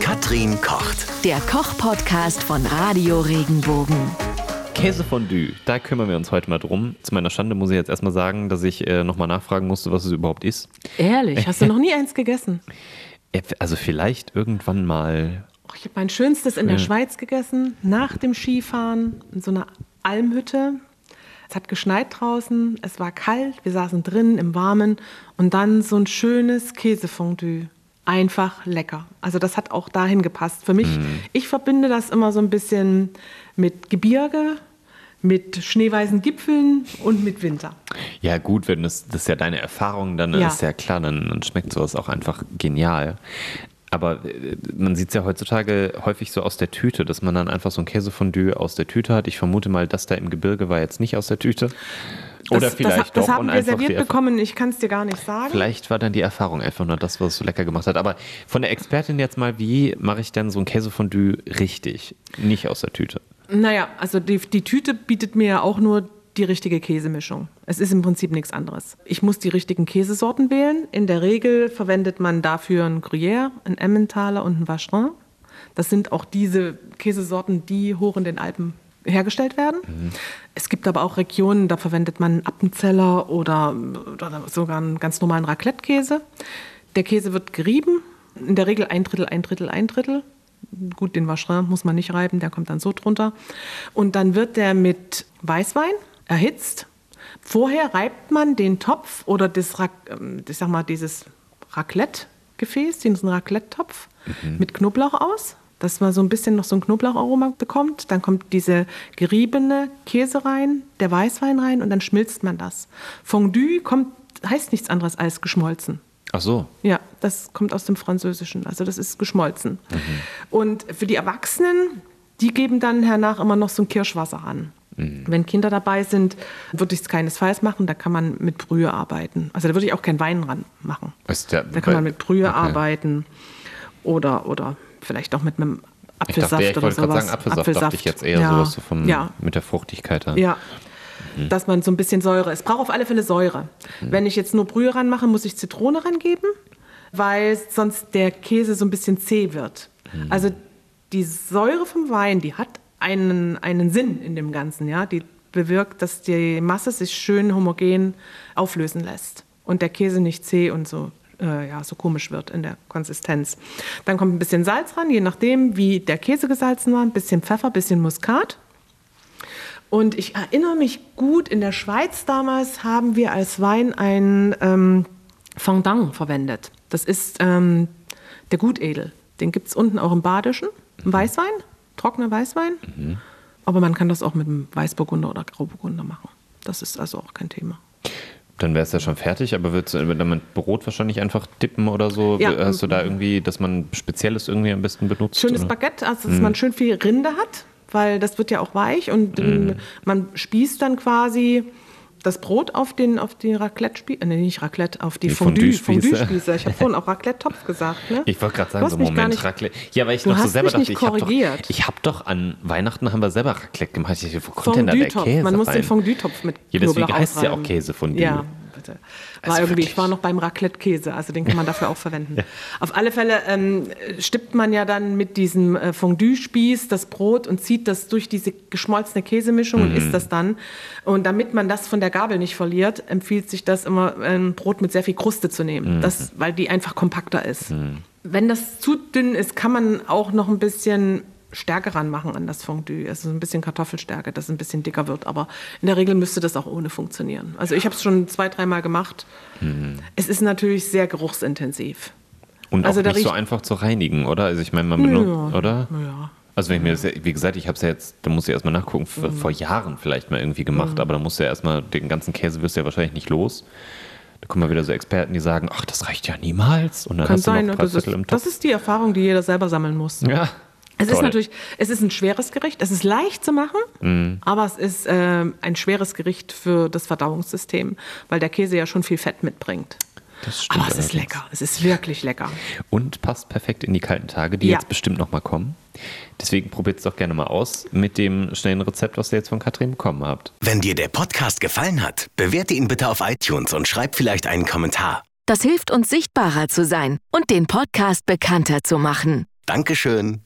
Katrin kocht. Der Koch-Podcast von Radio Regenbogen. Käsefondue, da kümmern wir uns heute mal drum. Zu meiner Schande muss ich jetzt erstmal sagen, dass ich äh, nochmal nachfragen musste, was es überhaupt ist. Ehrlich, hast du noch nie eins gegessen? Äh, Also vielleicht irgendwann mal. Ich habe mein Schönstes in der. Schweiz gegessen, nach dem Skifahren, in so einer Almhütte. Es hat geschneit draußen, es war kalt, wir saßen drin im Warmen und dann so ein schönes Käsefondue. Einfach lecker. Also das hat auch dahin gepasst. Für mich, ich verbinde das immer so ein bisschen mit Gebirge, mit schneeweißen Gipfeln und mit Winter. Ja, gut, wenn das, das ist ja deine Erfahrung, dann Ja. ist ja klar, dann, dann schmeckt sowas auch einfach genial. Aber äh, man sieht es ja heutzutage häufig so aus der Tüte, dass man dann einfach so ein Käsefondue aus der Tüte hat. Ich vermute mal, das da im Gebirge war jetzt nicht aus der Tüte. Oder das, vielleicht das, das doch. haben wir serviert bekommen, ich kann es dir gar nicht sagen. Vielleicht war dann die Erfahrung einfach nur das, was es so lecker gemacht hat. Aber von der Expertin jetzt mal, wie mache ich denn so ein Käsefondue richtig? Nicht aus der Tüte. Naja, also die, die Tüte bietet mir ja auch nur die richtige Käsemischung. Es ist im Prinzip nichts anderes. Ich muss die richtigen Käsesorten wählen. In der Regel verwendet man dafür einen Gruyère, einen Emmentaler und einen Vacherin. Das sind auch diese Käsesorten, die hoch in den Alpen hergestellt werden. Es gibt aber auch Regionen, da verwendet man einen Appenzeller oder, oder sogar einen ganz normalen Raclette-Käse. Der Käse wird gerieben, in der Regel ein Drittel, ein Drittel, ein Drittel. Gut, den Vacherin muss man nicht reiben, der kommt dann so drunter. Und dann wird der mit Weißwein erhitzt. Vorher reibt man den Topf oder das, ähm, ich sag mal, dieses Raclette-Gefäß, diesen Raclette-Topf mit Knoblauch aus, dass man so ein bisschen noch so ein Knoblaucharoma bekommt. Dann kommt diese geriebene Käse rein, der Weißwein rein und dann schmilzt man das. Fondue kommt, heißt nichts anderes als geschmolzen. Ach so. Ja, das kommt aus dem Französischen. Also das ist geschmolzen. Und für die Erwachsenen, die geben dann hernach immer noch so ein Kirschwasser an. Wenn Kinder dabei sind, würde ich es keinesfalls machen. Da kann man mit Brühe arbeiten. Also da würde ich auch keinen Wein ran machen. Ist der- Da kann man mit Brühe Okay. arbeiten oder, oder vielleicht auch mit einem Ich Apfelsaft dachte, ja, ich oder wollte gerade sowas. sagen, Apfelsaft, dachte ich jetzt eher ja. sowas so vom, Ja, mit der Fruchtigkeit. da. ja. Dass man so ein bisschen Säure. Es braucht auf alle Fälle Säure. Wenn ich jetzt nur Brühe ranmache, muss ich Zitrone rangeben, weil sonst der Käse so ein bisschen zäh wird. Also die Säure vom Wein, die hat einen, einen Sinn in dem Ganzen. Ja? Die bewirkt, dass die Masse sich schön homogen auflösen lässt und der Käse nicht zäh und so, äh, ja, so komisch wird in der Konsistenz. Dann kommt ein bisschen Salz ran, je nachdem, wie der Käse gesalzen war, ein bisschen Pfeffer, ein bisschen Muskat. Und ich erinnere mich gut, in der Schweiz damals haben wir als Wein ein ähm, Fondant verwendet. Das ist ähm, der Gutedel. Den gibt es unten auch im Badischen. Ein Weißwein, trockener Weißwein. Aber man kann das auch mit einem Weißburgunder oder Grauburgunder machen. Das ist also auch kein Thema. Dann wäre es ja schon fertig, aber würdest du dann mit Brot wahrscheinlich einfach dippen oder so? Ja. Hast du da irgendwie, dass man Spezielles irgendwie am besten benutzt? Schönes oder? Baguette, also dass man schön viel Rinde hat, weil das wird ja auch weich und ähm, man spießt dann quasi das Brot auf den auf die Raclette-Spieße, äh, nee, nicht Raclette, auf die, Die Fondue- Fondue-Spieße. Fondue-Spieße. ich habe vorhin auch Raclette-Topf gesagt, ne? Ich wollte gerade sagen, so Moment, nicht- Raclette. Ja, weil ich noch so selber dachte, ich habe doch, ich hab doch an Weihnachten haben wir selber Raclette gemacht. Ich dachte, wo kommt denn da der. Käse Man muss rein? den Fondue-Topf mit Ja, deswegen heißt es ja auch. Käsefondue. Ja, bitte. War Also irgendwie, wirklich. ich war noch beim Raclette-Käse, also den kann man dafür auch verwenden. Auf alle Fälle ähm, stippt man ja dann mit diesem äh, Fondue-Spieß das Brot und zieht das durch diese geschmolzene Käsemischung und Mhm. isst das dann. Und damit man das von der Gabel nicht verliert, empfiehlt sich das immer, ein Brot mit sehr viel Kruste zu Mhm. nehmen, das, weil die einfach kompakter ist. Wenn das zu dünn ist, kann man auch noch ein bisschen Stärke ranmachen an das Fondue. Also ein bisschen Kartoffelstärke, dass es ein bisschen dicker wird. Aber in der Regel müsste das auch ohne funktionieren. Also ich habe es schon zwei, dreimal gemacht. Es ist natürlich sehr geruchsintensiv. Und Also auch nicht so einfach zu reinigen, oder? Also ich meine, man benutzt, oder? Ja. Also wenn ich mir das, wie gesagt, ich habe es ja jetzt, da muss ich erstmal nachgucken, Mhm. vor, Jahren vielleicht mal irgendwie gemacht, aber da musst du ja erstmal, den ganzen Käse wirst du ja wahrscheinlich nicht los. Da kommen mal wieder so Experten, die sagen, ach, das reicht ja niemals. Und dann Kann hast du sein. noch und drei Das ist, im das Topf. ist die Erfahrung, die jeder selber sammeln muss. ja. Es ist Toll. natürlich, es ist ein schweres Gericht. Es ist leicht zu machen, Mhm. aber es ist ähm, ein schweres Gericht für das Verdauungssystem, weil der Käse ja schon viel Fett mitbringt. Das stimmt Aber es ist lecker. Es ist wirklich lecker. Und passt perfekt in die kalten Tage, die Ja. jetzt bestimmt noch mal kommen. Deswegen probiert es doch gerne mal aus mit dem schnellen Rezept, was ihr jetzt von Katrin bekommen habt. Wenn dir der Podcast gefallen hat, bewerte ihn bitte auf iTunes und schreib vielleicht einen Kommentar. Das hilft uns sichtbarer zu sein und den Podcast bekannter zu machen. Dankeschön.